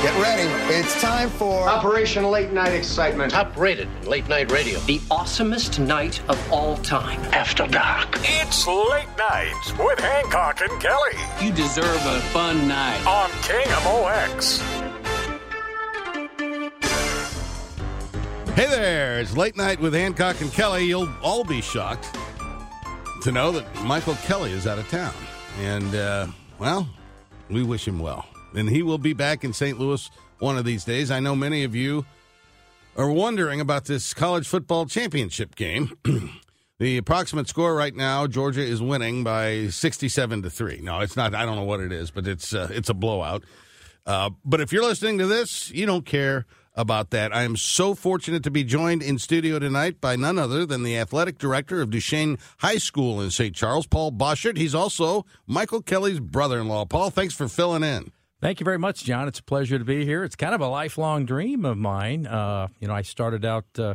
Get ready. It's time for Operation Late Night Excitement. Top rated late night radio. The awesomest night of all time. After dark. It's late night with Hancock and Kelly You deserve a fun night. on KMOX. Hey there, it's late night with Hancock and Kelly. You'll all be shocked to know that Michael Kelly is out of town. And, uh, well, we wish him well. And he will be back in St. Louis one of these days. I know many of you are wondering about this college football championship game. the approximate score right now, Georgia is winning by 67 to 3. No, it's not. I don't know what it is, but it's uh, it's a blowout. Uh, but if you're listening to this, you don't care about that. I am so fortunate to be joined in studio tonight by none other than the athletic director of Duchesne High School in St. Charles, Paul Boschert. He's also Michael Kelly's brother in law. Paul, thanks for filling in. Thank you very much, John. It's a pleasure to be here. It's kind of a lifelong dream of mine. Uh, you know, I started out uh,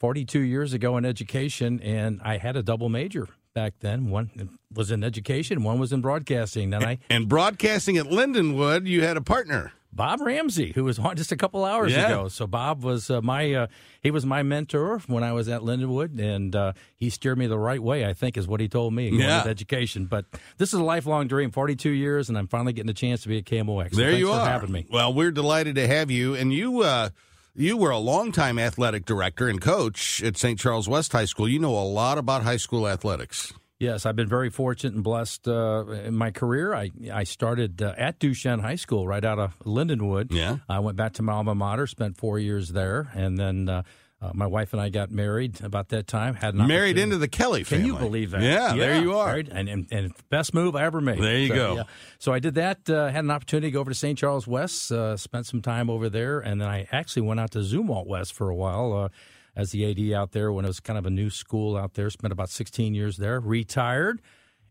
42 years ago in education, and I had a double major back then. One was in education, one was in broadcasting. I And broadcasting at Lindenwood, you had a partner. Bob Ramsey, who was on just a couple hours Yeah. ago. So Bob was uh, my uh, he was my mentor when I was at Lindenwood, and uh, he steered me the right way. I think is what he told me. Yeah. with education. But this is a lifelong dream. Forty two years, and I'm finally getting a chance to be at KMOX. So there you for are. having me. Well, we're delighted to have you. And you, uh, you were a longtime athletic director and coach at St. Charles West High School. You know a lot about high school athletics. Yes, I've been very fortunate and blessed uh, in my career. I I started uh, at Duchesne High School right out of Lindenwood. Yeah. I went back to my alma mater, spent four years there, and then uh, uh, my wife and I got married about that time. Had Married into the Kelly family. Can you believe that? Yeah, there you are. married- and, and and best move I ever made. There you So, go. yeah. So I did that. Uh, had an opportunity to go over to St. Charles West. Uh, spent some time over there, and then I actually went out to Zumwalt West for a while. As the AD out there, when it was kind of a new school out there, spent about 16 years there. Retired,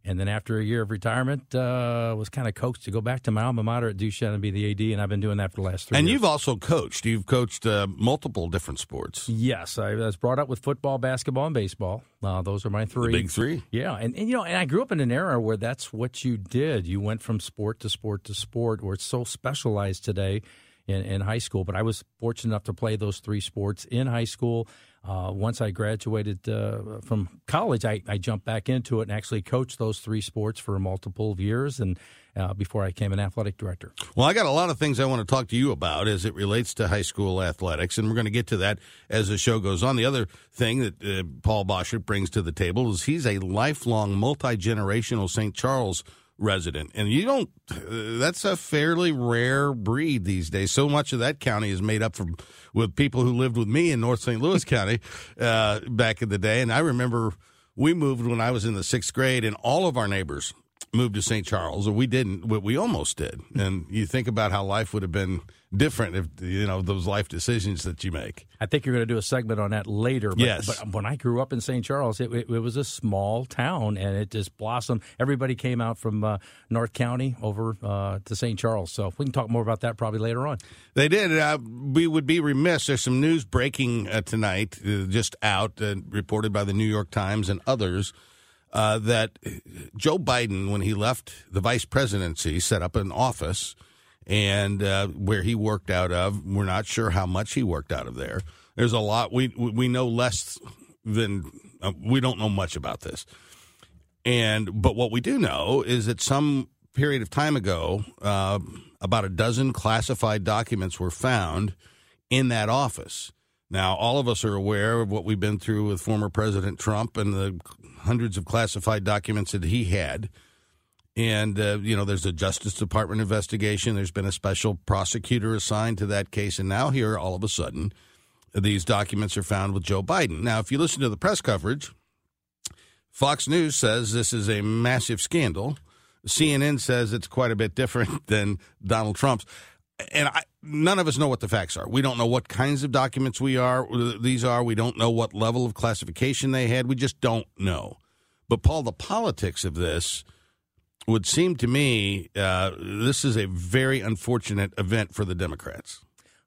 and then after a year of retirement, uh, was kind of coached to go back to my alma mater at Duchesne and be the AD, and I've been doing that for the last three. And years. you've also coached. You've coached uh, multiple different sports. Yes, I was brought up with football, basketball, and baseball. Uh, those are my three. big three. Yeah, and, and you know, and I grew up in an era where that's what you did. You went from sport to sport to sport, where it's so specialized today in, in high school. But I was fortunate enough to play those three sports in high school. Uh, once I graduated uh, from college, I, I jumped back into it and actually coached those three sports for multiple years, and uh, before I became an athletic director. Well, I got a lot of things I want to talk to you about as it relates to high school athletics, and we're going to get to that as the show goes on. The other thing that uh, Paul Boschert brings to the table is he's a lifelong, multi generational St. Charles resident, and you don't. Uh, that's a fairly rare breed these days. So much of that county is made up from with people who lived with me in North St. Louis County uh, back in the day, and I remember we moved when I was in the sixth grade, and all of our neighbors moved to St. Charles, or we didn't, but we almost did. And you think about how life would have been different if you know those life decisions that you make. I think you're going to do a segment on that later. But, Yes. But when I grew up in St. Charles, it, it, it was a small town, and it just blossomed. Everybody came out from uh, North County over uh, to St. Charles. So we can talk more about that probably later on. They did. Uh, we would be remiss. There's some news breaking uh, tonight, uh, just out, uh, reported by the New York Times and others, uh, that Joe Biden, when he left the vice presidency, set up an office and uh, where he worked out of. We're not sure how much he worked out of there. There's a lot we we know less than uh, we don't know much about this. And but what we do know is that some period of time ago, uh, about a dozen classified documents were found in that office. Now, all of us are aware of what we've been through with former President Trump and the hundreds of classified documents that he had. And, uh, you know, there's a Justice Department investigation. There's been a special prosecutor assigned to that case. And now, here, all of a sudden, these documents are found with Joe Biden. Now, if you listen to the press coverage, Fox News says this is a massive scandal. CNN says it's quite a bit different than Donald Trump's. And I, none of us know what the facts are. We don't know what kinds of documents we are these are. We don't know what level of classification they had. We just don't know. But Paul, the politics of this would seem to me uh, this is a very unfortunate event for the Democrats.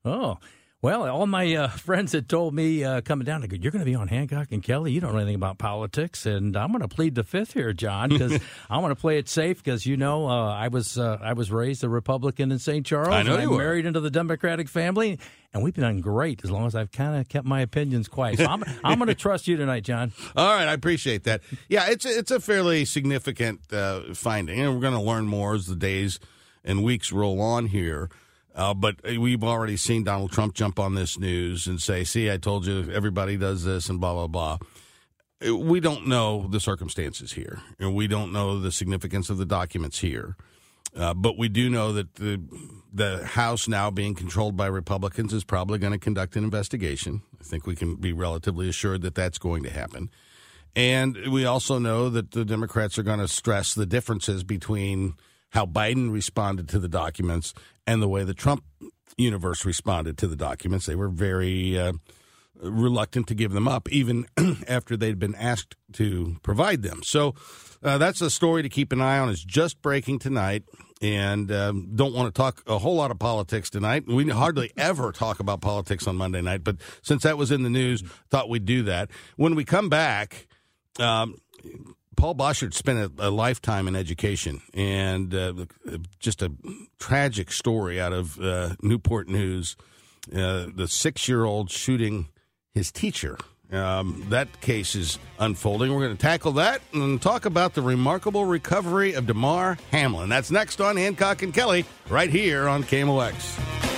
Oh, well, all my uh, friends had told me uh, coming down, go, you're going to be on Hancock and Kelly. You don't know anything about politics, and I'm going to plead the fifth here, John, because I want to play it safe. Because you know, uh, I was uh, I was raised a Republican in St. Charles. I know and you I'm were. married into the Democratic family, and we've been done great as long as I've kind of kept my opinions quiet. So I'm, I'm going to trust you tonight, John. All right, I appreciate that. Yeah, it's a, it's a fairly significant uh, finding, and we're going to learn more as the days and weeks roll on here. Uh, but we've already seen Donald Trump jump on this news and say, "See, I told you, everybody does this," and blah blah blah. We don't know the circumstances here, and we don't know the significance of the documents here. Uh, but we do know that the the House now being controlled by Republicans is probably going to conduct an investigation. I think we can be relatively assured that that's going to happen. And we also know that the Democrats are going to stress the differences between how Biden responded to the documents and the way the Trump universe responded to the documents. They were very uh, reluctant to give them up, even after they'd been asked to provide them. So uh, that's a story to keep an eye on. It's just breaking tonight. And um, don't want to talk a whole lot of politics tonight. We hardly ever talk about politics on Monday night, but since that was in the news, thought we'd do that. When we come back, um, Paul Boschert spent a, a, lifetime in education, and uh, just a tragic story out of uh, Newport News. Uh, the six-year-old shooting his teacher. Um, that case is unfolding. We're going to tackle that and talk about the remarkable recovery of Damar Hamlin. That's next on Hancock and Kelly, right here on KMOX.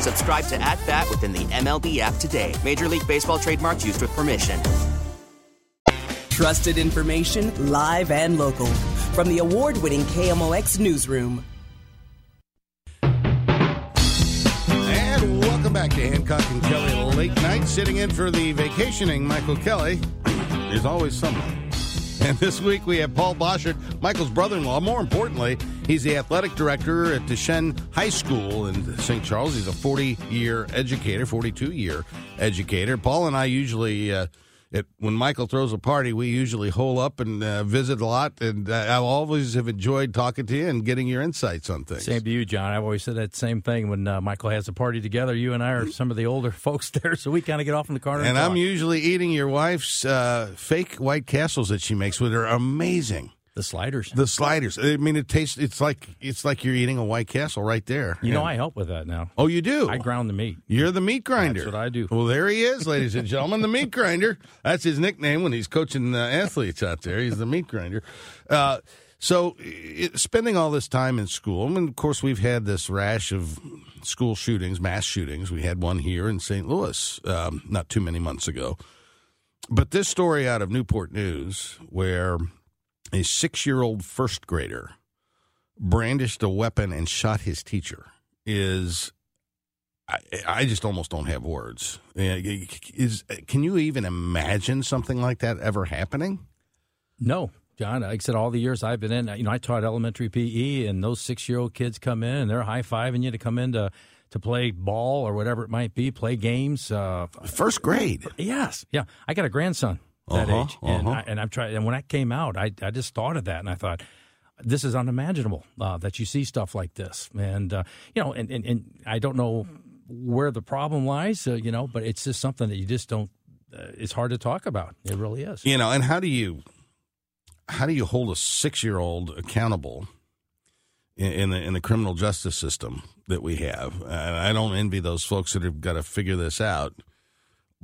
Subscribe to At Bat within the MLB app today. Major League Baseball trademarks used with permission. Trusted information, live and local. From the award winning KMOX Newsroom. And welcome back to Hancock and Kelly Late Night. Sitting in for the vacationing Michael Kelly There's always someone. And this week we have Paul Boschert, Michael's brother in law. More importantly, he's the athletic director at Duchesne High School in St. Charles. He's a 40 year educator, 42 year educator. Paul and I usually. Uh, it, when Michael throws a party, we usually hole up and uh, visit a lot. And uh, I always have enjoyed talking to you and getting your insights on things. Same to you, John. I've always said that same thing when uh, Michael has a party together. You and I are some of the older folks there, so we kind of get off in the car. And, and I'm usually eating your wife's uh, fake White Castles that she makes, which are amazing. The sliders. The sliders. I mean, it tastes. It's like it's like you're eating a White Castle right there. You know, I help with that now. Oh, you do. I ground the meat. You're the meat grinder. That's what I do. Well, there he is, ladies and gentlemen, the meat grinder. That's his nickname when he's coaching uh, athletes out there. He's the meat grinder. Uh, so, it, spending all this time in school, and of course, we've had this rash of school shootings, mass shootings. We had one here in St. Louis um, not too many months ago. But this story out of Newport News, where a six year old first grader brandished a weapon and shot his teacher is I, I, just almost don't have words. Is can you even imagine something like that ever happening? No, John. Like I said, all the years I've been in, you know, I taught elementary PE, and those six year old kids come in and they're high fiving you to come in to to play ball or whatever it might be, play games. Uh, First grade. Yes, yeah. I got a grandson that uh-huh, age, and, uh-huh. I, and I'm trying. And when that came out, I I just thought of that, and I thought. This is unimaginable uh, that you see stuff like this, and uh, you know, and, and, and I don't know where the problem lies, uh, you know, but it's just something that you just don't. Uh, it's hard to talk about. It really is. You know, and how do you how do you hold a six year old accountable in, in, the in the criminal justice system that we have? And I don't envy those folks that have got to figure this out.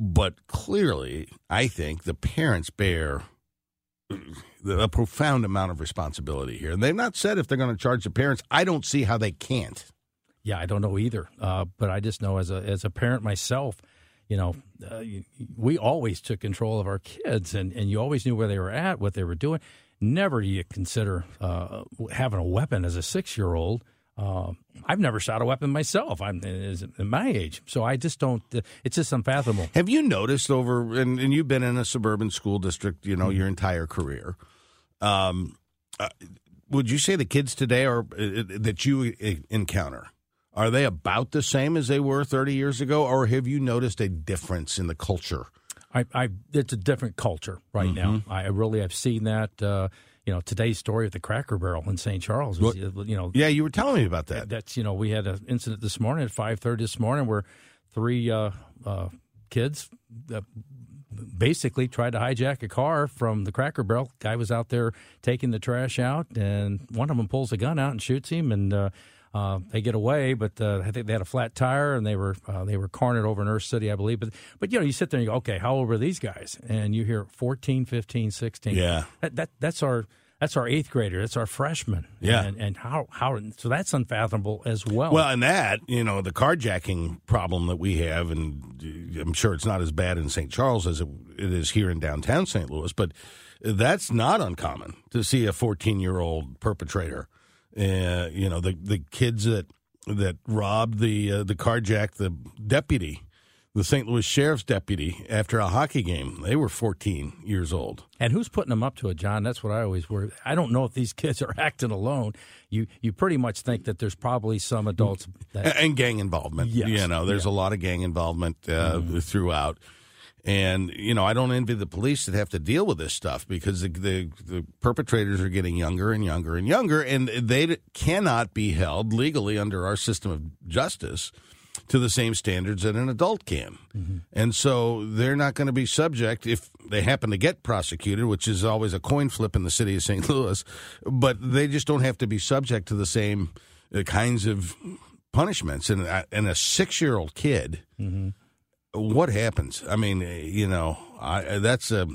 But clearly, I think the parents bear a profound amount of responsibility here. And they've not said if they're going to charge the parents. I don't see how they can't. Yeah, I don't know either. Uh, but I just know as a as a parent myself, you know, uh, we always took control of our kids, and, and you always knew where they were at, what they were doing. Never you consider uh, having a weapon as a six year old. Uh, I've never shot a weapon myself. I'm in my age, so I just don't. Uh, it's just unfathomable. Have you noticed over, and, and you've been in a suburban school district, you know, mm-hmm. your entire career. Um, uh, would you say the kids today are uh, that you encounter are they about the same as they were 30 years ago, or have you noticed a difference in the culture? I, I it's a different culture right mm-hmm. now. I really have seen that. Uh, you know, today's story at the Cracker Barrel in St. Charles. Was, well, you know, yeah, you were telling me about that. That's you know, we had an incident this morning at 5:30 this morning where three uh, uh, kids uh, basically tried to hijack a car from the Cracker Barrel. Guy was out there taking the trash out, and one of them pulls a gun out and shoots him, and uh, uh, they get away, but uh, I think they had a flat tire and they were uh, they were cornered over in Earth City, I believe. But but you know, you sit there and you go, okay, how old were these guys? And you hear 14, 15, 16. Yeah, that, that that's our that's our eighth grader. That's our freshman. Yeah, and, and, how how so that's unfathomable as well. Well, and that you know the carjacking problem that we have, and I'm sure it's not as bad in St. Charles as it, it is here in downtown St. Louis, but that's not uncommon to see a 14 year old perpetrator uh, you know the the kids that that robbed the uh, the carjacked the deputy, the St. Louis sheriff's deputy after a hockey game. They were 14 years old. And who's putting them up to it, John? That's what I always worry. I don't know if these kids are acting alone. You you pretty much think that there's probably some adults that, and gang involvement. Yes. You know, there's yeah. a lot of gang involvement uh, mm-hmm. throughout. And you know, I don't envy the police that have to deal with this stuff because the, the, the perpetrators are getting younger and younger and younger, and they cannot be held legally under our system of justice to the same standards that an adult can. Mm-hmm. And so they're not going to be subject if they happen to get prosecuted, which is always a coin flip in the city of St. Louis, but they just don't have to be subject to the same uh, kinds of punishments. And, and a six year old kid. Mm-hmm what happens? I mean, you know, I, that's a,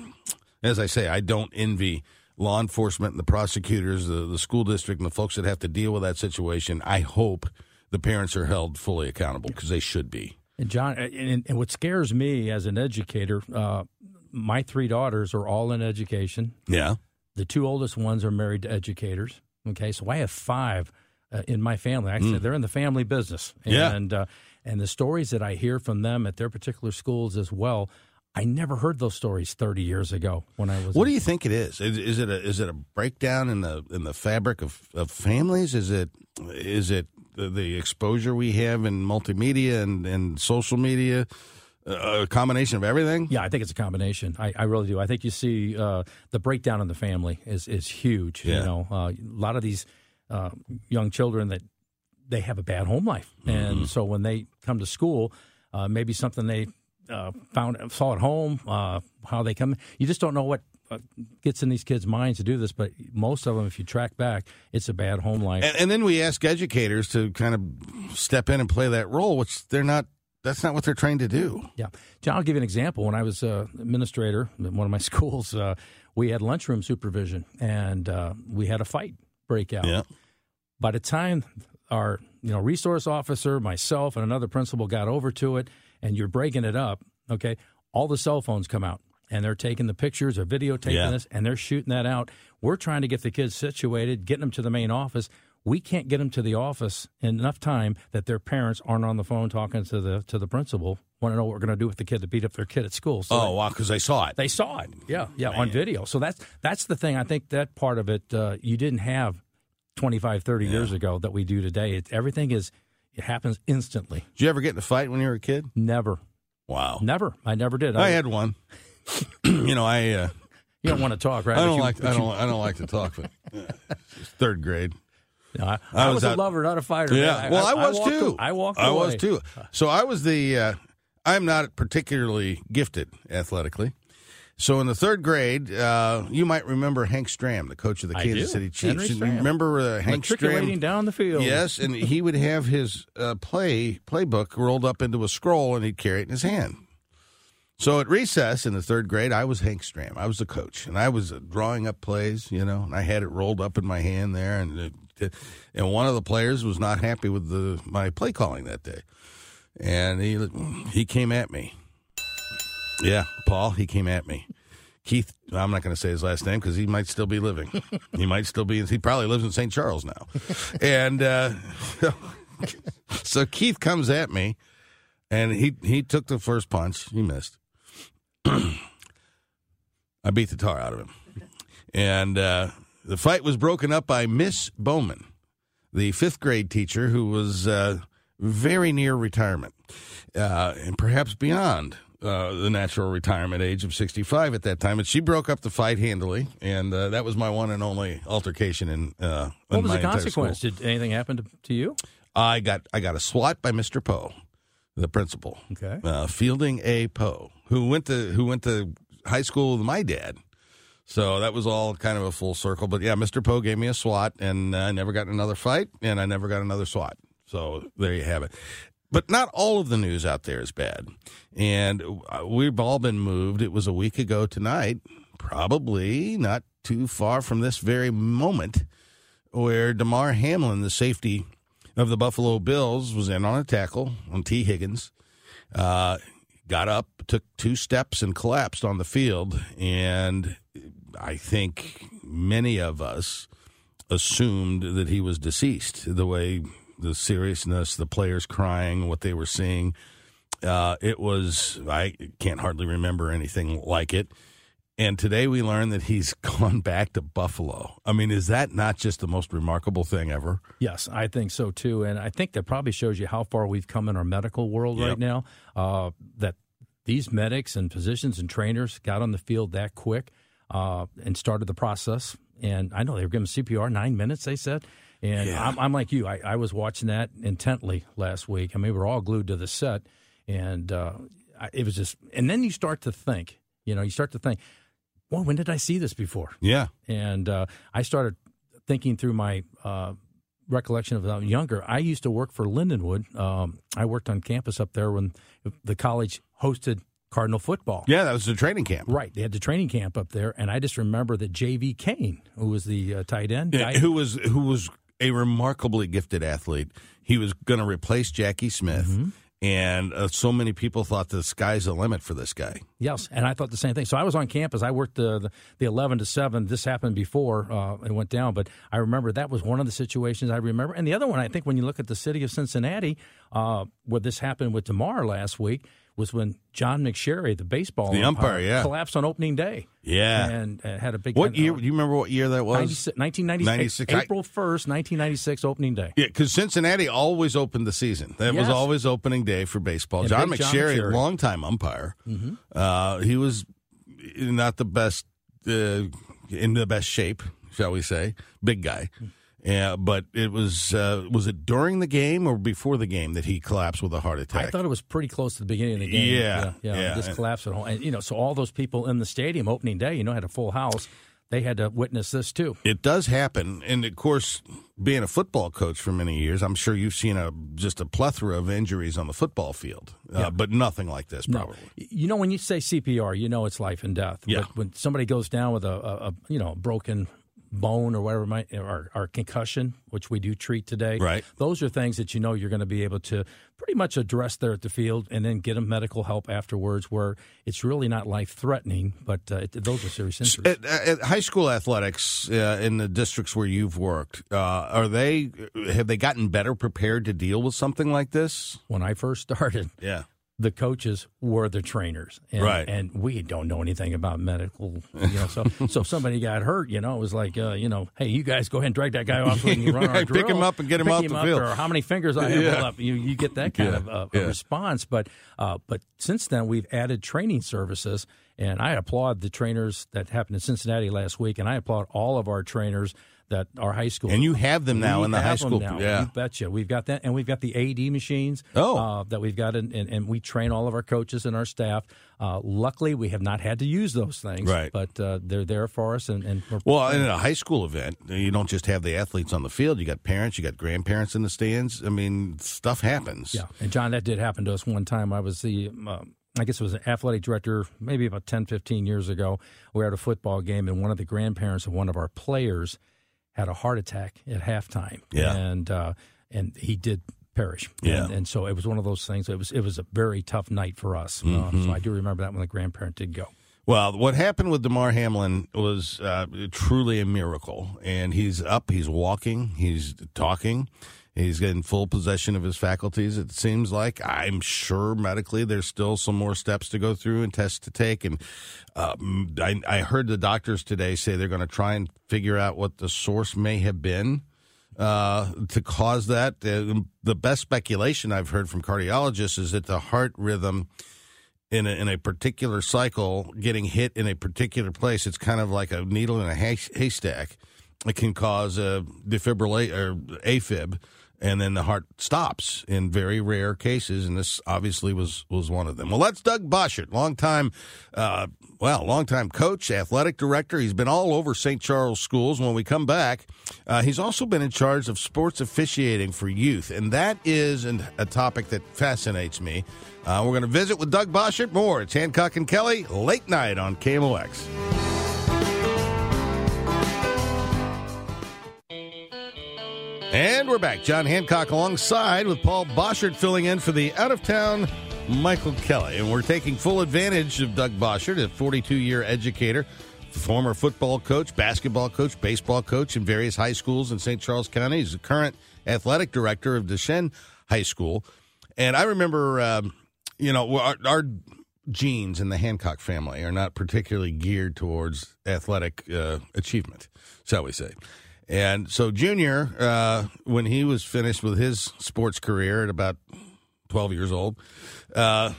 as I say, I don't envy law enforcement and the prosecutors, the, the school district, and the folks that have to deal with that situation. I hope the parents are held fully accountable because they should be. And John, and, and, what scares me as an educator, uh, my three daughters are all in education. Yeah. The two oldest ones are married to educators. Okay, so I have five uh, in my family. Actually, mm. they're in the family business. And, yeah. Uh, and the stories that I hear from them at their particular schools as well. I never heard those stories 30 years ago when I was. What do you think it is? Is, is it a is it a breakdown in the in the fabric of, of families? Is it is it the, the exposure we have in multimedia and, and social media? a combination of everything? Yeah, I think it's a combination. I, I really do. I think you see uh, the breakdown in the family is is huge. Yeah. You know, uh, a lot of these uh, young children that they have a bad home life, and so when they come to school, uh, maybe something they uh, found saw at home, uh, how they come, you just don't know what. Gets in these kids' minds to do this, but most of them, if you track back, it's a bad home life. And, and then we ask educators to kind of step in and play that role, which they're not. That's not what they're trained to do. Yeah, John, I'll give you an example. When I was uh, administrator at one of my schools, uh, we had lunchroom supervision, and uh, we had a fight break out. Yeah. By the time our you know resource officer, myself, and another principal got over to it, and you're breaking it up, okay, all the cell phones come out. And they're taking the pictures or videotaping Yeah. this, and they're shooting that out. We're trying to get the kids situated, getting them to the main office. We can't get them to the office in enough time that their parents aren't on the phone talking to the to the principal. Want to know what we're going to do with the kid that beat up their kid at school? So oh, wow, because they saw it. they saw it. Yeah, yeah, on video. So that's that's the thing. I think that part of it uh, you didn't have 25, 30 years ago that we do today. It, everything is it happens instantly. Did you ever get in a fight when you were a kid? Never, Wow. never. I never did. I had one. you know, I. Uh, You don't want to talk, right? I don't you- like. I you- don't. I don't like to talk. But uh, third grade. No, I, I I was was, a out- lover, not a fighter. Yeah. man. well, I, was walked too. I walked. I was too. So I was the. Uh, I'm not particularly gifted athletically. So in the third grade, uh, you might remember Hank Stram, the coach of the Kansas. City Chiefs. You. Remember uh, Hank Stram? down the field. Yes, and he would have his uh, play playbook rolled up into a scroll, and he'd carry it in his hand. So at recess in the third grade, I was Hank Stram. I was the coach, and I was uh, drawing up plays. You know, and I had it rolled up in my hand there, and it, and one of the players was not happy with the my play calling that day, and he he came at me. Yeah, Paul, he came at me. Keith, I'm not going to say his last name because he might still be living. he might still be. He probably lives in St. Charles now, and uh, so Keith comes at me, and he he took the first punch. He missed. I beat the tar out of him, and uh, the fight was broken up by Miss Bowman, the fifth grade teacher who was uh, very near retirement, uh, and perhaps beyond uh, the natural retirement age of 65 at that time. And she broke up the fight handily, and uh, that was my one and only altercation in. Uh, What in was my the consequence? Did anything happen to, to you? I got I got a swat by Mr. Poe, the principal. Okay. Uh, Fielding A. Poe, who went to who went to high school with my dad. So that was all kind of a full circle. But yeah, Mr. Poe gave me a swat, and I never got another fight, and I never got another swat. So there you have it. But not all of the news out there is bad. And uh, we've all been moved. It was a week ago tonight, probably not too far from this very moment, where Damar Hamlin, the safety of the Buffalo Bills, was in on a tackle on Tee Higgins. Uh, got up, took two steps, and collapsed on the field. And I think many of us assumed that he was deceased. The way the seriousness, the players crying, what they were seeing, uh, it was. I can't hardly remember anything like it. And today we learned that he's gone back to Buffalo. I mean, is that not just the most remarkable thing ever? Yes, I think so too, and I think that probably shows you how far we've come in our medical world Yep. right now. Uh, that these medics and physicians and trainers got on the field that quick uh, and started the process. And I know they were giving CPR nine minutes. They said, and Yeah. I'm, I'm like you. I, I was watching that intently last week. I mean, we were all glued to the set, and uh, I, it was just. And then you start to think. You know, you start to think, well, when did I see this before? Yeah. And uh, I started thinking through my uh, recollection of when I was younger. I used to work for Lindenwood. Um, I worked on campus up there when the college hosted Cardinal football. Yeah, that was the training camp. Right. They had the training camp up there. And I just remember that J.V. Cain, who was the uh, tight end, Yeah, who was who was a remarkably gifted athlete. He was going to replace Jackie Smith, Mm-hmm. and uh, so many people thought the sky's the limit for this guy. Yes, and I thought the same thing. So I was on campus. I worked the the, the eleven to seven. This happened before uh, it went down, but I remember that was one of the situations I remember. And the other one, I think, when you look at the city of Cincinnati, uh, where this happened with Damar last week, was when John McSherry, the baseball The umpire, yeah. collapsed on opening day. Yeah. and uh, had a big. What year? Do you remember what year that was? 1996, 96. April first, 1996, opening day. Yeah, because Cincinnati always opened the season. That was always opening day for baseball. And John big John McSherry, McSherry. longtime umpire, Mhm. uh, he was not the best, uh, in the best shape, shall we say? Big guy. Yeah, but it was uh, was it during the game or before the game that he collapsed with a heart attack? I thought it was pretty close to the beginning of the game. Yeah, yeah, yeah. Just collapsed at home, and you know, so all those people in the stadium opening day, you know, had a full house. They had to witness this too. It does happen, and of course, being a football coach for many years, I'm sure you've seen a just a plethora of injuries on the football field, uh, Yeah. but nothing like this, No. probably. You know, when you say CPR, you know it's life and death. Yeah. But when somebody goes down with a, a, a you know broken bone or whatever might or, or concussion, which we do treat today, Right. Those are things that you know you're going to be able to pretty much address there at the field, and then get them medical help afterwards, where it's really not life threatening, but uh, it, those are serious injuries. At, at high school athletics uh, in the districts where you've worked, uh, are they have they gotten better prepared to deal with something like this? When I first started, Yeah. The coaches were the trainers, and, Right. And we don't know anything about medical, you know. So, so if somebody got hurt, you know, it was like, uh, you know, hey, you guys go ahead and drag that guy off so we can run our Right, pick him up and get him off the up, field. Or how many fingers I have Yeah. up? You you get that kind Yeah, of uh, yeah. response. But uh, but since then, we've added training services, and I applaud the trainers that happened in Cincinnati last week, and I applaud all of our trainers. That our high school And you have them now We in the high school- now. yeah. You betcha. We've got that, and we've got the AD machines. Oh. uh, that we've got, in, and, and we train all of our coaches and our staff. Uh, luckily, we have not had to use those things, Right. But uh, they're there for us, and, and Well, in a high school event, you don't just have the athletes on the field. You got parents, you got grandparents in the stands. I mean, stuff happens. yeah. And John, that did happen to us one time. I was the. Um, I guess it was an athletic director maybe about 10, 15 years ago. We were at a football game, and one of the grandparents of one of our players had a heart attack at halftime. Yeah. And, uh, and he did perish. Yeah. And, and so it was one of those things. It was it was a very tough night for us. Uh, Mhm. so I do remember that when the grandparent did go. Well, what happened with Damar Hamlin was uh, truly a miracle. And he's up, he's walking, he's talking, he's getting full possession of his faculties, it seems like. I'm sure medically there's still some more steps to go through and tests to take. And um, I, I heard the doctors today say they're going to try and figure out what the source may have been. Uh, to cause that, uh, the best speculation I've heard from cardiologists is that the heart rhythm in a, in a particular cycle getting hit in a particular place it's kind of like a needle in a hay- haystack it can cause a defibrillate or afib and then the heart stops in very rare cases and this obviously was was one of them well that's doug boschert longtime uh, well longtime coach athletic director he's been all over st charles schools when we come back uh, he's also been in charge of sports officiating for youth and that is an, a topic that fascinates me uh, we're going to visit with Doug Boschert more. It's Hancock and Kelly, late night on KMOX. And we're back. John Hancock alongside with Paul Boschert filling in for the out of town Michael Kelly. And we're taking full advantage of Doug Boschert, a 42 year educator, former football coach, basketball coach, baseball coach in various high schools in St. Charles County. He's the current athletic director of Duchesne High School. And I remember, um, you know, our, our genes in the Hancock family are not particularly geared towards athletic uh, achievement, shall we say. And so, Junior, uh, when he was finished with his sports career at about 12 years old, uh,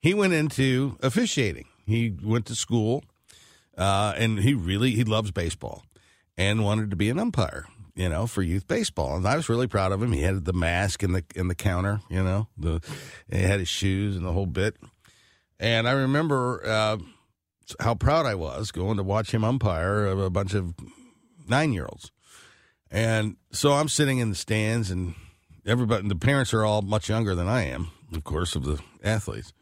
he went into officiating. He went to school, uh, and he really he loves baseball and wanted to be an umpire, you know, for youth baseball. And I was really proud of him. He had the mask and the in the counter, you know, the he had his shoes and the whole bit. And I remember uh, how proud I was going to watch him umpire a bunch of nine year olds. And so I'm sitting in the stands, and everybody, the parents are all much younger than I am, of course, of the athletes.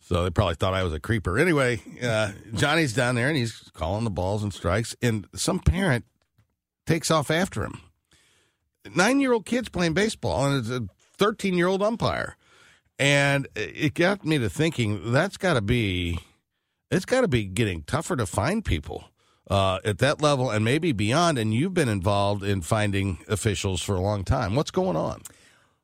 So they probably thought I was a creeper. Anyway, uh, Johnny's down there and he's calling the balls and strikes, and some parent takes off after him. Nine year old kid's playing baseball, and it's a 13 year old umpire. And it got me to thinking that's got to be, it's got to be getting tougher to find people uh, at that level and maybe beyond. And you've been involved in finding officials for a long time. What's going on?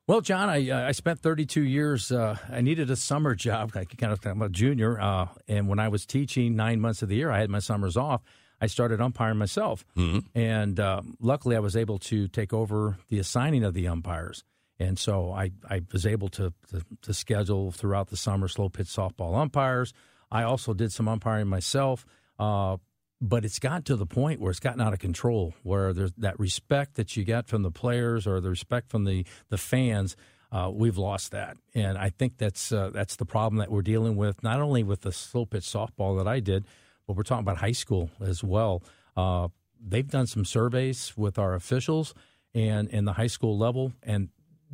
Well, John, I uh, I spent 32 years. Uh, I needed a summer job. I kind of I'm a junior, uh, and when I was teaching nine months of the year, I had my summers off. I started umpiring myself, Mhm. and uh, luckily, I was able to take over the assigning of the umpires. And so I, I was able to, to to schedule throughout the summer slow pitch softball umpires. I also did some umpiring myself. Uh, but it's got to the point where it's gotten out of control, where there's that respect that you get from the players or the respect from the the fans. Uh, we've lost that, and I think that's uh, that's the problem that we're dealing with. Not only with the slow pitch softball that I did, but we're talking about high school as well. Uh, they've done some surveys with our officials and in the high school level, and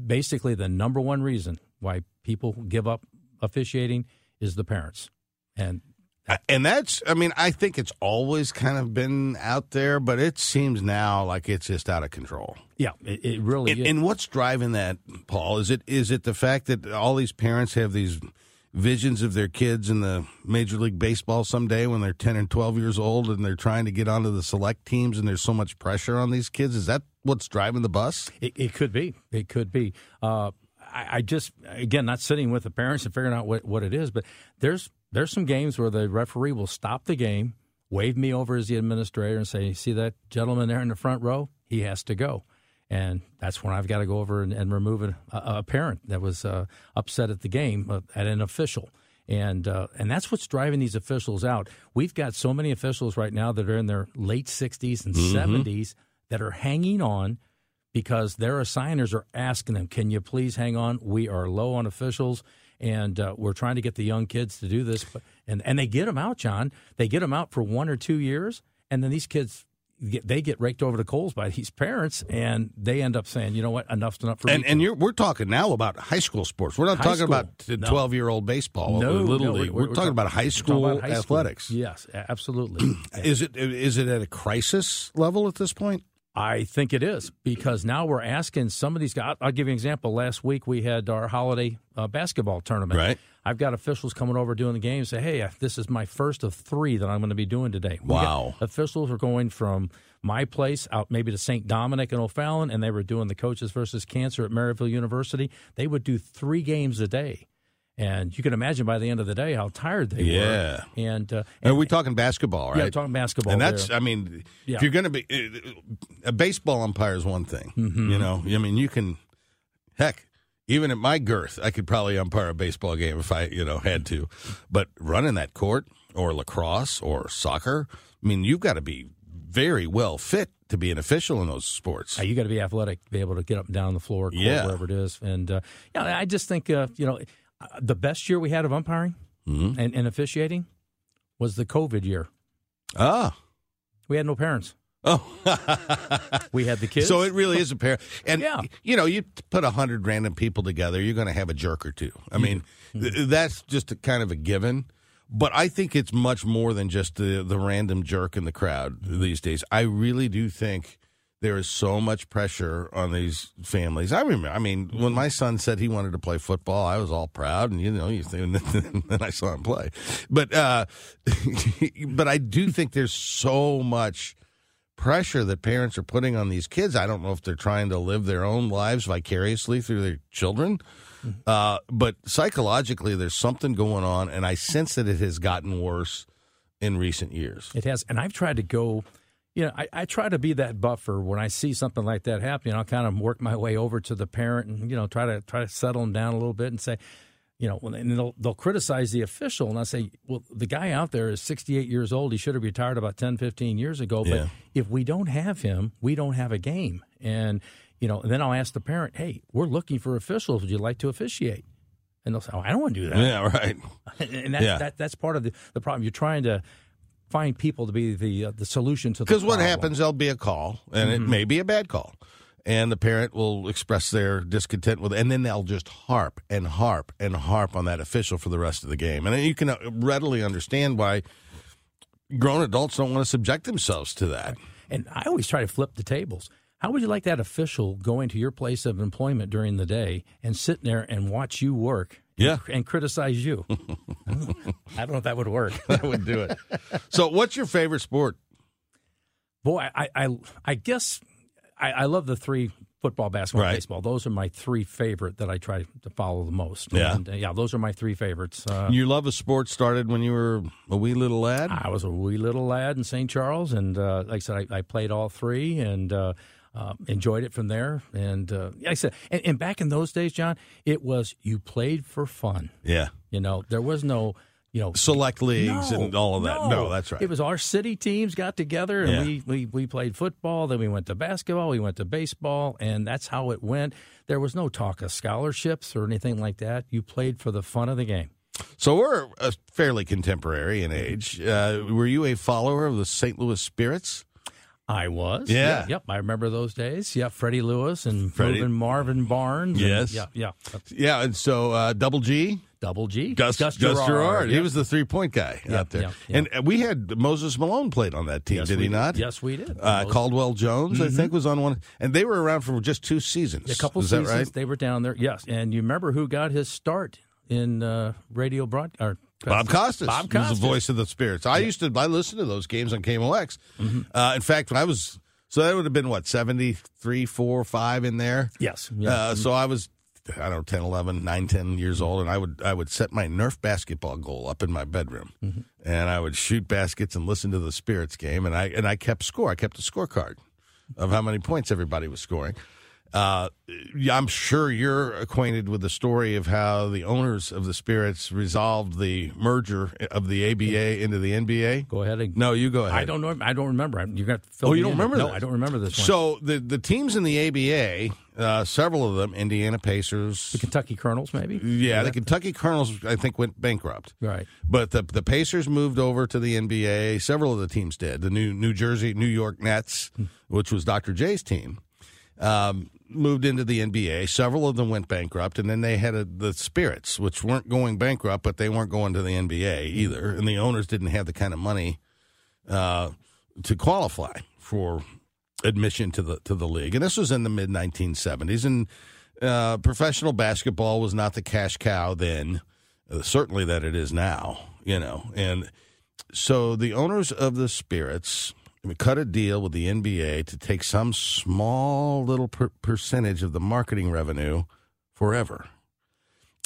basically the number one reason why people give up officiating is the parents, and And that's, I mean, I think it's always kind of been out there, but it seems now like it's just out of control. yeah, it, it really And, is. and what's driving that, Paul? Is it is it the fact that all these parents have these visions of their kids in the Major League Baseball someday when they're ten and twelve years old, and they're trying to get onto the select teams, and there's so much pressure on these kids? Is that what's driving the bus? It, it could be. It could be. Uh, I, I just again not sitting with the parents and figuring out what, what it is, but there's there's some games where the referee will stop the game, wave me over as the administrator, and say, "See that gentleman there in the front row? He has to go." And that's when I've got to go over and, and remove a, a parent that was uh, upset at the game uh, at an official. And uh, and that's what's driving these officials out. We've got so many officials right now that are in their late 60s and Mhm. 70s that are hanging on because their assigners are asking them, "Can you please hang on? We are low on officials, and uh, we're trying to get the young kids to do this." But, and and they get them out, John. They get them out for one or two years, and then these kids. Get, they get raked over the coals by these parents, and they end up saying, "You know what? Enough's enough for And me." and you're we're talking now about high school sports. We're not High talking school. about No. twelve year old baseball, no, little no, league. We're, talking about high we're school about high school. athletics. Yes, a- absolutely. Is it is it at a crisis level at this point? I think it is because now we're asking some of these guys. I'll give you an example. Last week we had our holiday uh, basketball tournament. Right. I've got officials coming over doing the game. Say, hey, this is my first of three that I'm going to be doing today. We Wow. officials are going from my place out maybe to St. Dominic and O'Fallon, and they were doing the coaches versus cancer at Maryville University. They would do three games a day. And you can imagine by the end of the day how tired they Yeah. were. Yeah. And, uh, Are we talking basketball, right? Yeah, talking basketball And that's, there. I mean, Yeah. if you're going to be a baseball umpire is one thing. Mhm. You know, I mean, you can, heck, even at my girth, I could probably umpire a baseball game if I, you know, had to. But running that court or lacrosse or soccer, I mean, you've got to be very well fit to be an official in those sports. Uh, you got to be athletic be able to get up and down the floor, court, Yeah. wherever it is. And uh, yeah, I just think uh, you know uh, the best year we had of umpiring Mhm. and, and officiating was the COVID year. Ah. We had no parents. Oh, we had the kids. So it really is a pair. And Yeah. you know, you put a hundred random people together, you're going to have a jerk or two. I mean, Mm-hmm. th- that's just a kind of a given. But I think it's much more than just the the random jerk in the crowd these days. I really do think there is so much pressure on these families. I remember, I mean, when my son said he wanted to play football, I was all proud, and you know, you think, and then I saw him play. But uh, but I do think there's so much pressure that parents are putting on these kids. I don't know if they're trying to live their own lives vicariously through their children, uh, but psychologically, there's something going on, and I sense that it has gotten worse in recent years. It has, and I've tried to go. You know, I, I try to be that buffer when I see something like that happening. I'll kind of work my way over to the parent and you know try to try to settle them down a little bit and say, you know, and they'll they'll criticize the official and I say, well, the guy out there is 68 years old. He should have retired about 10, 15 years ago. But Yeah. if we don't have him, we don't have a game. And you know, and then I'll ask the parent, hey, we're looking for officials. Would you like to officiate? And they'll say, oh, I don't want to do that. Yeah, right. and that's, Yeah. that, that's part of the, the problem. You're trying to find people to be the uh, the solution to the Because what happens, there'll be a call, and it Mhm. may be a bad call, and the parent will express their discontent with, it, and then they'll just harp and harp and harp on that official for the rest of the game, and you can uh, readily understand why grown adults don't want to subject themselves to that. And I always try to flip the tables. How would you like that official going to your place of employment during the day and sitting there and watch you work? Yeah. And, criticize you. I don't know if that would work. that would do it. So, what's your favorite sport? Boy, I I, I guess I, I love the three football, basketball, Right. baseball. Those are my three favorite that I try to follow the most. Yeah. and, uh, yeah. Those are my three favorites. Uh, Your love of sports started when you were a wee little lad. I was a wee little lad in St. Charles, and uh, like I said, I, I played all three and uh, enjoyed it from there. And uh, like I said, and, and back in those days, John, it was you played for fun. Yeah. You know, there was no. You know, Select leagues No, and all of that. No, that's right. It was our city teams got together and Yeah. we, we, we played football. Then we went to basketball. We went to baseball, and that's how it went. There was no talk of scholarships or anything like that. You played for the fun of the game. So we're fairly contemporary in age. Uh, were you a follower of the St. Louis Spirits? I was. Yeah. Yep. I remember those days. Yeah. Freddie Lewis and Freddie- Marvin Barnes. and- Yes. yeah. Yeah. Yeah, and so uh, Double G, Double G. Gus, Gus Gus Gerard, Gerard. He was the three point guy Yeah, out there. yeah, yeah. And uh, we had Moses Malone played on that team, Yes, did he not? Yes, we did. Uh, Mm-hmm. Caldwell Jones, I think, was on one, and they were around for just two seasons. A couple Is seasons that right? they were down there. Yes, and you remember who got his start in uh, radio broad or Bob Costas, Bob was Costas. the voice of the Spirits. I used to, I listened to those games on KMOX. Mm-hmm. Uh, in fact, when I was, so that would have been what, 73, 4, 5 in there? Yes. Yeah. Uh, so I was, I don't know, 10, 11, 9, 10 years old, and I would I would set my Nerf basketball goal up in my bedroom, Mm-hmm. and I would shoot baskets and listen to the Spirits game, and I and I kept score. I kept a scorecard of how many points everybody was scoring. Uh, I'm sure you're acquainted with the story of how the owners of the Spirits resolved the merger of the ABA into the NBA. Go ahead. And, No, you go ahead. I don't know. I don't remember. You got to Oh, you don't in. remember No, this? I don't remember this one. So the the teams in the ABA, uh, several of them, Indiana Pacers, the Kentucky Colonels, maybe. yeah, the Kentucky Colonels, I think, went bankrupt. Right. But the the Pacers moved over to the NBA. Several of the teams did. The New New Jersey, New York Nets, which was Dr. J's team, um, moved into the NBA. Several of them went bankrupt, and then they had a, the Spirits, which weren't going bankrupt, but they weren't going to the NBA either. And the owners didn't have the kind of money uh, to qualify for admission to the to the league. And this was in the mid 1970s, and uh, professional basketball was not the cash cow then, uh, certainly that it is now. You know, and so the owners of the Spirits cut a deal with the NBA to take some small little per- percentage of the marketing revenue forever.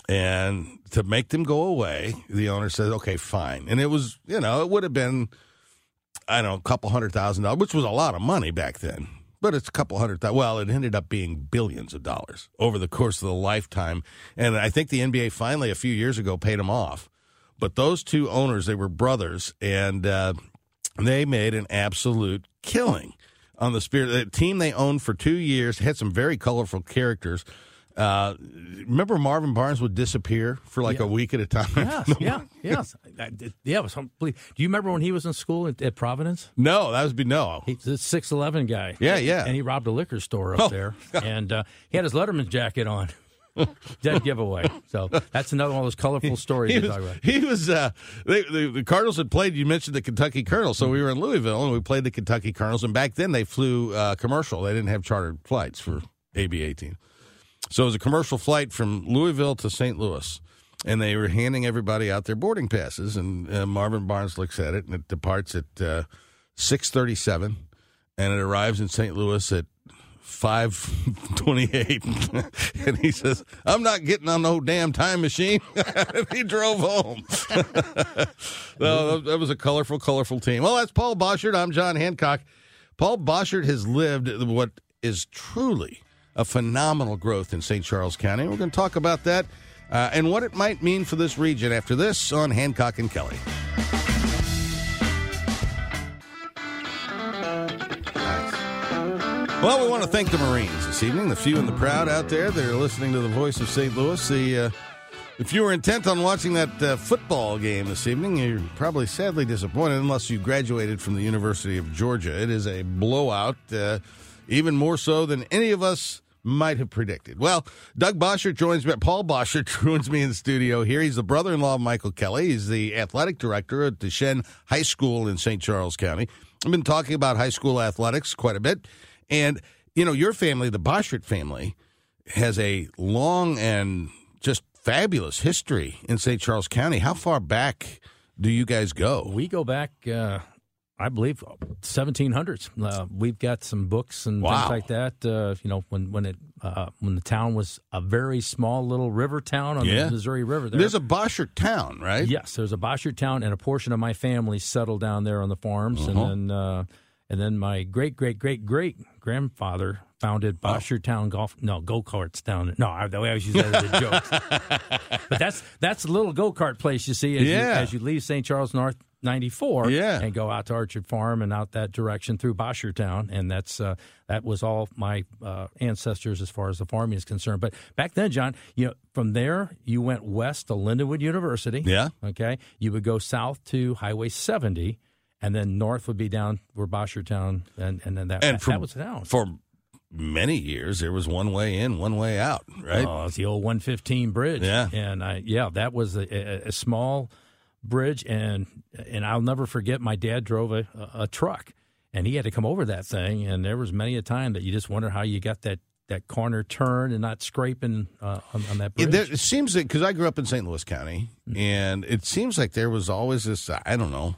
And to make them go away, the owner said, okay, fine. And it was, you know, it would have been, I don't know, a couple hundred thousand dollars, which was a lot of money back then. But it's a couple hundred thousand. Well, it ended up being billions of dollars over the course of the lifetime. And I think the NBA finally, a few years ago, paid them off. But those two owners, they were brothers, and uh, they made an absolute killing on the spirit. The team they owned for two years had some very colorful characters. Uh, remember Marvin Barnes would disappear for like Yeah. a week at a time? Yes, yeah, yes, I- I- yeah. It was unbelievable. Do you remember when he was in school at, at Providence? No, that would be no. He's a six eleven guy. Yeah, yeah. And he robbed a liquor store up Oh. there, and uh, he had his Letterman jacket on. Dead giveaway. So that's another one of those colorful stories he you was, talk about. he was uh, they, the, the Cardinals had played. You mentioned the Kentucky Colonels, so we were in Louisville and we played the Kentucky Colonels. And back then they flew uh, commercial; they didn't have chartered flights for AB eighteen. So it was a commercial flight from Louisville to St. Louis, and they were handing everybody out their boarding passes. And uh, Marvin Barnes looks at it, and it departs at uh, six thirty-seven, and it arrives in St. Louis at five twenty-eight. and he says, "I'm not getting on no damn time machine." he drove home. no, that was a colorful, colorful team. Well, that's Paul Boschert. I'm John Hancock. Paul Boschert has lived what is truly a phenomenal growth in St. Charles County. We're going to talk about that uh, and what it might mean for this region after this on Hancock and Kelly. Well, we want to thank the Marines this evening, the few and the proud out there that are listening to the voice of St. Louis. The uh, if you were intent on watching that uh, football game this evening, you're probably sadly disappointed unless you graduated from the University of Georgia. It is a blowout, uh, even more so than any of us might have predicted. Well, Doug Boschert joins me. Paul Boschert joins me in the studio here. He's the brother-in-law of Michael Kelly. He's the athletic director at Duchesne High School in St. Charles County. I've been talking about high school athletics quite a bit. And, you know, your family, the Boschert family, has a long and just fabulous history in St. Charles County. How far back do you guys go? We go back. Uh, I believe 1700s. Uh, we've got some books and Wow. things like that. Uh, you know, when when it uh, when the town was a very small little river town on Yeah. the Missouri River. There. There's a Boschert town, right? Yes, there's a Boschert town, and a portion of my family settled down there on the farms, Uh-huh. and then uh, and then my great great great great grandfather founded Boschert Town Golf. No, go karts down. No, I, I always use that as a joke. but that's that's the little go kart place you see as, you, as you leave St. Charles North. 94 Yeah. and go out to Orchard Farm and out that direction through Boschert Town and that's uh, that was all my uh, ancestors as far as the farming is concerned but back then John you know from there you went west to Lindenwood University Yeah. okay you would go south to Highway 70 and then north would be down where Boschert Town and and then that And that, for, that was down for many years, there was one way in, one way out, right? Oh, it's the old 115 bridge. Yeah. and I yeah, that was a, a, a small bridge, and and I'll never forget. My dad drove a, a truck, and he had to come over that thing, and there was many a time that you just wonder how you got that that corner turn and not scraping uh, on, on that bridge. It, there, it seems that because I grew up in St. Louis County, Mm-hmm. and it seems like there was always this. I don't know,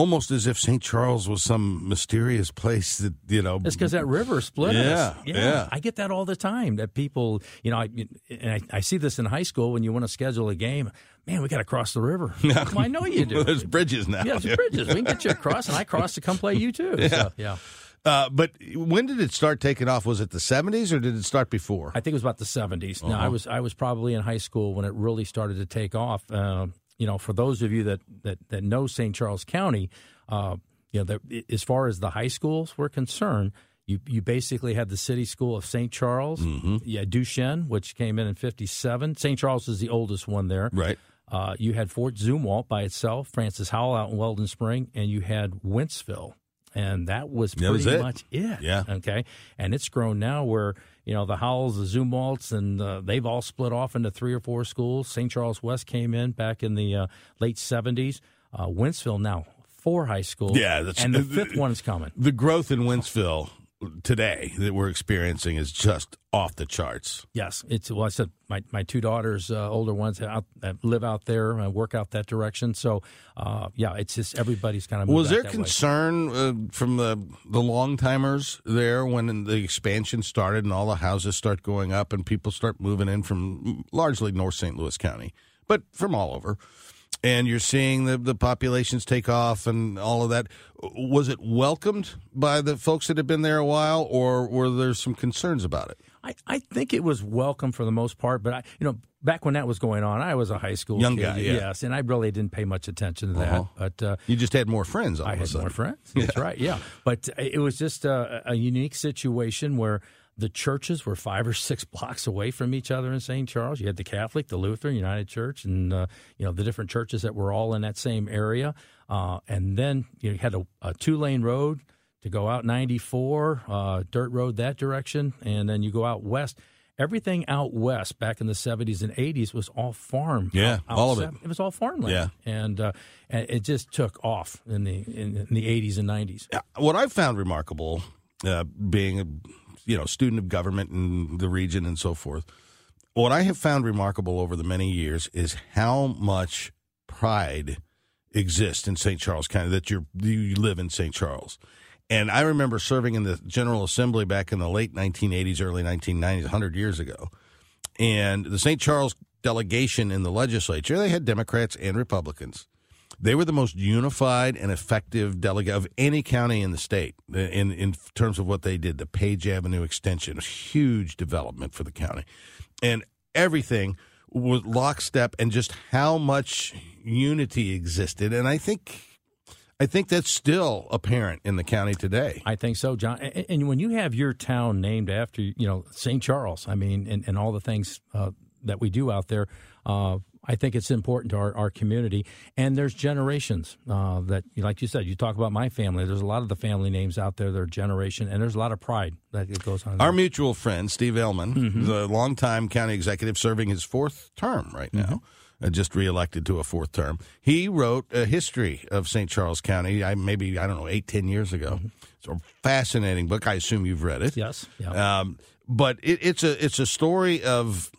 almost as if St. Charles was some mysterious place that you know. It's because that river split Yeah, us. yeah. I get that all the time. That people, you know, I, and I, I see this in high school when you want to schedule a game. Man, we got to cross the river. well, I know you do. There's bridges now. Yeah, there's bridges. We can get you across, and I cross to come play you too. Yeah. So, yeah. Uh, but when did it start taking off? Was it the 70s or did it start before? I think it was about the 70s. Now, I Uh-huh. was I was probably in high school when it really started to take off. Uh, you know, for those of you that that, that know St. Charles County, uh, you know, that, as far as the high schools were concerned, you you basically had the city school of St. Charles, Mm-hmm. yeah, Duchesne, which came in in '57. St. Charles is the oldest one there, Right. Uh, you had Fort Zumwalt by itself, Francis Howell out in Weldon Spring, and you had Wentzville. And that was That pretty was it. much it. Yeah. Okay. And it's grown now where, you know, the Howells, the Zumwalts, and uh, they've all split off into three or four schools. St. Charles West came in back in the uh, late 70s. Uh, Wentzville now, four high schools. Yeah, that's- and the fifth one is coming. The growth in Wentzville today that we're experiencing is just off the charts. Yes, it's well. I said my, my two daughters, uh, older ones, out, live out there, uh, work out that direction. So, uh, yeah, it's just everybody's kind of Was there concern uh, from the the long timers there when the expansion started and all the houses start going up and people start moving in from largely North St. Louis County, but from all over? And you're seeing the, the populations take off and all of that. Was it welcomed by the folks that had been there a while, or were there some concerns about it? I, I think it was welcome for the most part, but I, you know, back when that was going on, I was a high school Young kid, guy, yeah. yes, and I really didn't pay much attention to that. Uh-huh. But uh, You just had more friends. All I of a had more friends. That's right, yeah. But it was just a, a unique situation where the churches were five or six blocks away from each other in St. Charles. You had the Catholic, the Lutheran, United Church, and uh, you know the different churches that were all in that same area. Uh, and then you had a, a two lane road to go out 94, uh, dirt road that direction, and then you go out west. Everything out west back in the 70s and 80s was all farm. Yeah, out- all of it. It was all farmland. Yeah. and, uh, and it just took off in the in, in the 80s and 90s. what I found remarkable, uh, being a you know student of government in the region and so forth, what I have found remarkable over the many years is how much pride exists in St. Charles County that you're you live in St. Charles. And I remember serving in the General Assembly back in the late 1980s, early 1990s, 100 years ago. And the St. Charles delegation in the legislature, they had Democrats and Republicans. They were the most unified and effective delegate of any county in the state in, in terms of what they did. The Page Avenue extension, a huge development for the county. And everything was lockstep and just how much unity existed. And I think I think that's still apparent in the county today. I think so, John. And, and when you have your town named after, you know, St. Charles, I mean, and, and all the things uh, that we do out there, uh, I think it's important to our, our community. And there's generations uh, that, like you said, you talk about my family. There's a lot of the family names out there. They're generation, and there's a lot of pride that goes on. Our mutual friend, Steve Ehlmann, Mm-hmm. a longtime county executive serving his fourth term right now, Mm-hmm. uh, just reelected to a fourth term. He wrote a history of St. Charles County, I, maybe, I don't know, eight, ten years ago. It's a fascinating book. I assume you've read it. Mm-hmm. Yes. Yeah. Um, but it, it's a it's a story of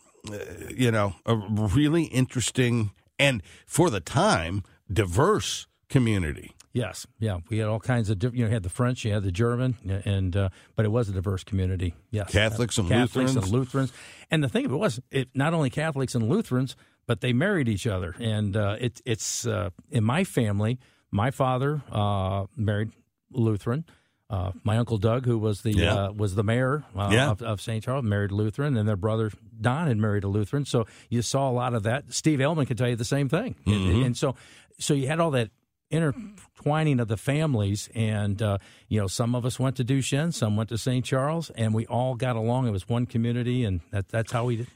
you know a really interesting and for the time diverse community. Yes, yeah, we had all kinds of different. You know, you had the French, you had the German, and uh, but it was a diverse community. Yes, Catholics and Catholics Lutherans. and Lutherans, and the thing of it was, it not only Catholics and Lutherans, but they married each other, and uh, it, it's uh, in my family. My father uh, married Lutheran. Uh, my uncle Doug, who was the Yeah. uh, was the mayor uh, Yeah. of, of St. Charles, married a Lutheran, and their brother Don had married a Lutheran. So you saw a lot of that. Steve Ehlmann could tell you the same thing, And- Mhm. and, so so you had all that intertwining of the families, and uh, you know some of us went to Duchesne, some went to St. Charles, and we all got along. It was one community, and that, that's how we did.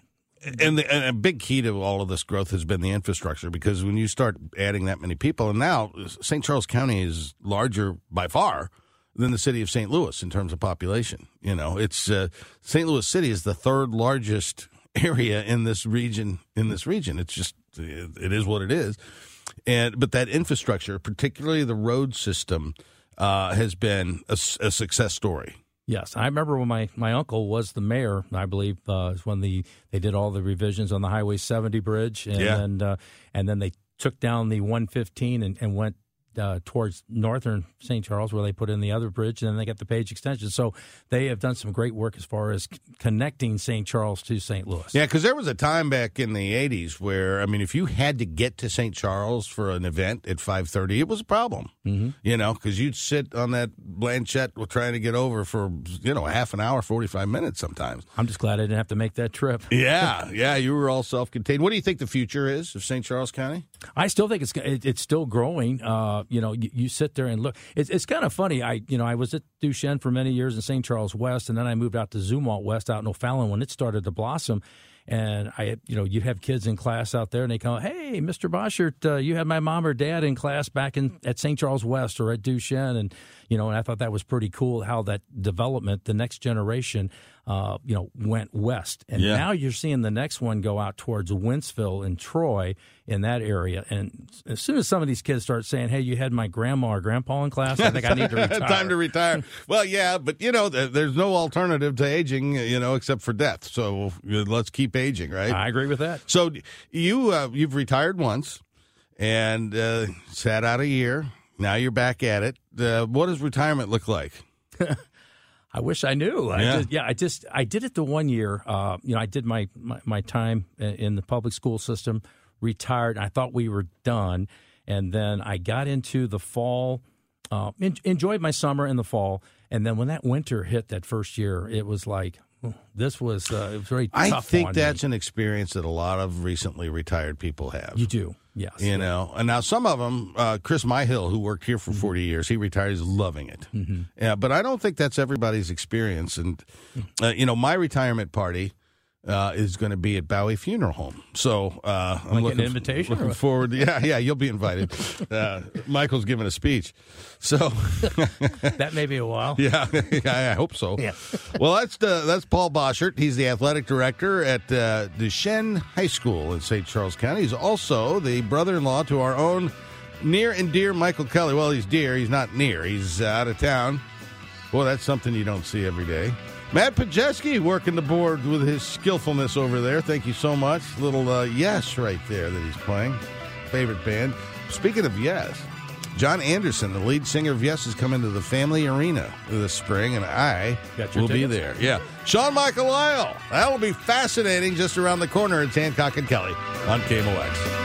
and, the, and a big key to all of this growth has been the infrastructure because when you start adding that many people, and now St. Charles County is larger by far than the city of St. Louis in terms of population. You know, it's uh, St. Louis City is the third largest area in this region. In this region, it's just it is what it is. And but that infrastructure, particularly the road system, uh, has been a success story. Yes, I remember when my, my uncle was the mayor. I believe uh, is when the they did all the revisions on the Highway 70 bridge, and Yeah. then uh, and then they took down the 115 and, and went uh, towards northern St. Charles, where they put in the other bridge, and then they got the Page extension. So they have done some great work as far as c- connecting St. Charles to St. Louis. Yeah, because there was a time back in the '80s where I mean, if you had to get to St. Charles for an event at 5:30, it was a problem. Mm-hmm. You know, because you'd sit on that Blanchette trying to get over for you know half an hour, 45 minutes sometimes. I'm just glad I didn't have to make that trip. Yeah, yeah, you were all self-contained. What do you think the future is of St. Charles County? I still think it's it's still growing. Uh, you know, you, you sit there and look. It's it's kind of funny. I you know I was at Duchesne for many years in St. Charles West, and then I moved out to Zumwalt West out in O'Fallon when it started to blossom. And I, you know, you'd have kids in class out there, and they come, "Hey, Mr. Boschert, uh, you had my mom or dad in class back in at St. Charles West or at Duchesne," and you know, and I thought that was pretty cool how that development, the next generation, uh, you know, went west, and Yeah. now you're seeing the next one go out towards Wentzville and Troy in that area. And as soon as some of these kids start saying, "Hey, you had my grandma or grandpa in class," I think I need to retire. Time to retire. well, yeah, but you know, there's no alternative to aging, you know, except for death. So uh, let's keep aging, right? I agree with that. So you uh, you've retired once and uh, sat out a year. Now you're back at it. Uh, what does retirement look like? I wish I knew. I Yeah. just, yeah, I just I did it the one year. Uh, you know, I did my, my my time in the public school system, retired. I thought we were done, and then I got into the fall. Uh, en- enjoyed my summer in the fall, and then when that winter hit that first year, it was like this was uh, it was very. I think that's me. an experience that a lot of recently retired people have. you do. Yes, You know, and now some of them, uh, Chris Myhill, who worked here for Mm-hmm. 40 years, he retired, he's loving it. Yeah, but I don't think that's everybody's experience. And, uh, you know, my retirement party uh, is going to be at Baue Funeral Home. So uh, I'm Like an looking, invitation looking forward. Yeah, yeah, you'll be invited. uh, Michael's giving a speech. So, that may be a while. yeah, I hope so. Yeah. well, that's uh, that's Paul Boschert. He's the athletic director at uh, Duchesne High School in St. Charles County. He's also the brother-in-law to our own near and dear Michael Kelly. Well, he's dear. He's not near. He's out of town. Boy, that's something you don't see every day. Matt Pajeski working the board with his skillfulness over there. Thank you so much. Little uh, yes right there that he's playing. Favorite band. Speaking of yes, Jon Anderson, the lead singer of Yes, is coming to the Family Arena this spring, and I will be there. Yeah. Sean Michael Lyle. That'll be fascinating just around the corner. It's Hancock and Kelly on KMOX.